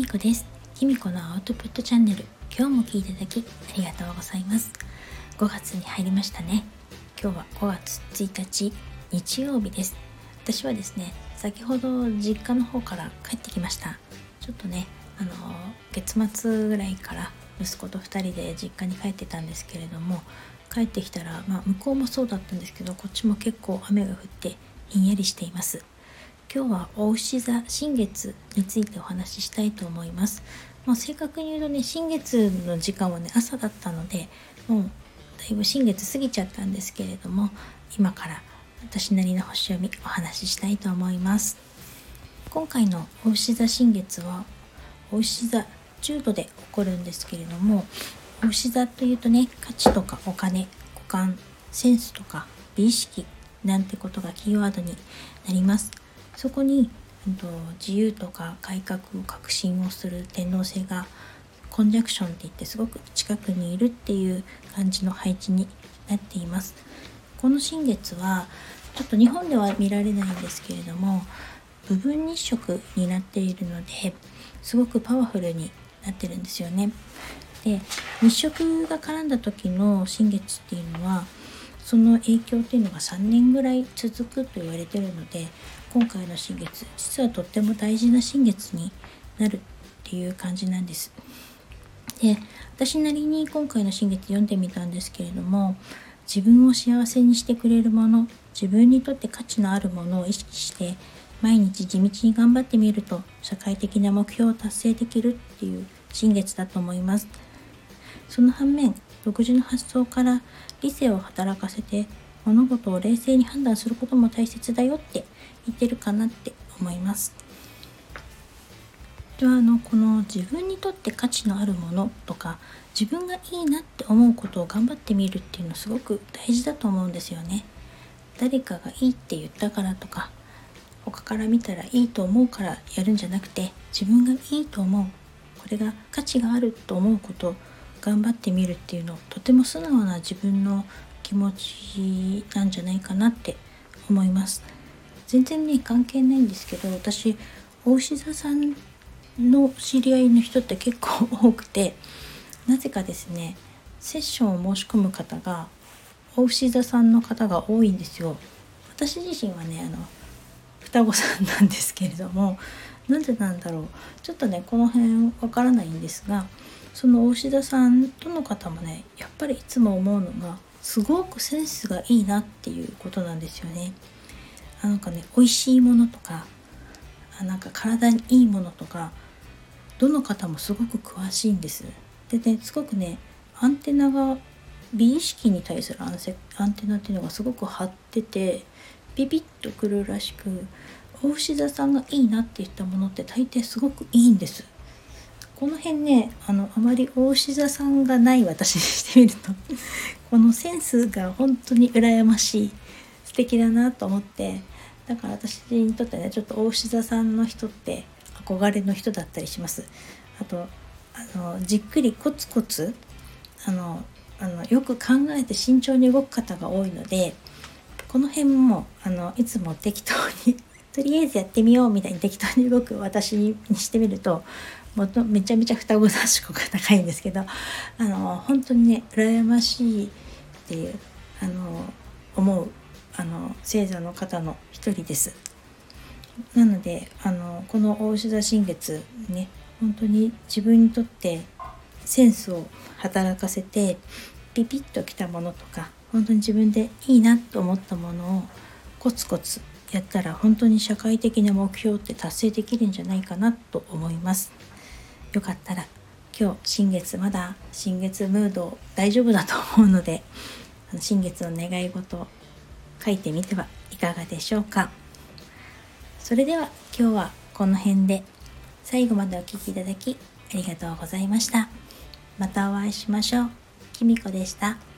みこです。きみこのアウトプットチャンネル。今日も聞いていただきありがとうございます。5月に入りましたね。今日は5月1日日曜日です。私はですね先ほど実家の方から帰ってきました。ちょっとねあの月末ぐらいから息子と2人で実家に帰ってたんですけれども帰ってきたら、まあ、向こうもそうだったんですけどこっちも結構雨が降ってひんやりしています。今日はお牛座新月についてお話ししたいと思います。まあ、正確に言うとね新月の時間はね朝だったのでもうだいぶ新月過ぎちゃったんですけれども今から私なりの星読みお話ししたいと思います。今回のお牛座新月はお牛座10度で起こるんですけれどもお牛座というとね価値とかお金五感センスとか美意識なんてことがキーワードになります。そこに、えっと、自由とか改革を革新をする天皇星がコンジャクションって言ってすごく近くにいるっていう感じの配置になっています。この新月はちょっと日本では見られないんですけれども部分日食になっているのですごくパワフルになってるんですよね。で日食が絡んだ時の新月っていうのはその影響っていうのが3年ぐらい続くと言われてるので今回の新月実はとっても大事な新月になるっていう感じなんです。で私なりに今回の新月読んでみたんですけれども自分を幸せにしてくれるもの自分にとって価値のあるものを意識して毎日地道に頑張ってみると社会的な目標を達成できるっていう新月だと思います。その反面独自の発想から理性を働かせて物事を冷静に判断することも大切だよって言ってるかなって思います。ではあのこの自分にとって価値のあるものとか自分がいいなって思うことを頑張ってみるっていうのすごく大事だと思うんですよね。誰かがいいって言ったからとか他から見たらいいと思うからやるんじゃなくて自分がいいと思うこれが価値があると思うこと頑張ってみるっていうのとても素直な自分の気持ちなんじゃないかなって思います。全然ね関係ないんですけど私大志座さんの知り合いの人って結構多くてなぜかですねセッションを申し込む方が大牛座さんの方が多いんですよ。私自身はねあの双子さんなんですけれどもなんでなんだろう。ちょっとねこの辺わからないんですがその大志田さんとの方もねやっぱりいつも思うのがすごくセンスがいいなっていうことなんですよね。あなんかね美味しいものとかなんか体にいいものとかどの方もすごく詳しいんです。でねすごくねアンテナが美意識に対するアンテナっていうのがすごく張っててビビッとくるらしく大志田さんがいいなって言ったものって大抵すごくいいんです。この辺ねあのあまり大志座さんがない私に してみるとこのセンスが本当に羨ましい素敵だなと思ってだから私にとってねちょっと大志座さんの人って憧れの人だったりします。あとあのじっくりコツコツあのあのよく考えて慎重に動く方が多いのでこの辺もあのいつも適当に とりあえずやってみようみたいに適当に動く私にしてみるともとめちゃめちゃ双子男子子が高いんですけどあの本当にね羨ましいっていうあの思うあの星座の方の一人です。なのであのこの大志座新月ね本当に自分にとってセンスを働かせてピピッときたものとか本当に自分でいいなと思ったものをコツコツやったら本当に社会的な目標って達成できるんじゃないかなと思います。よかったら今日新月まだ新月ムード大丈夫だと思うので新月の願い事を書いてみてはいかがでしょうか。それでは今日はこの辺で最後までお聴きいただきありがとうございました。またお会いしましょう。きみこでした。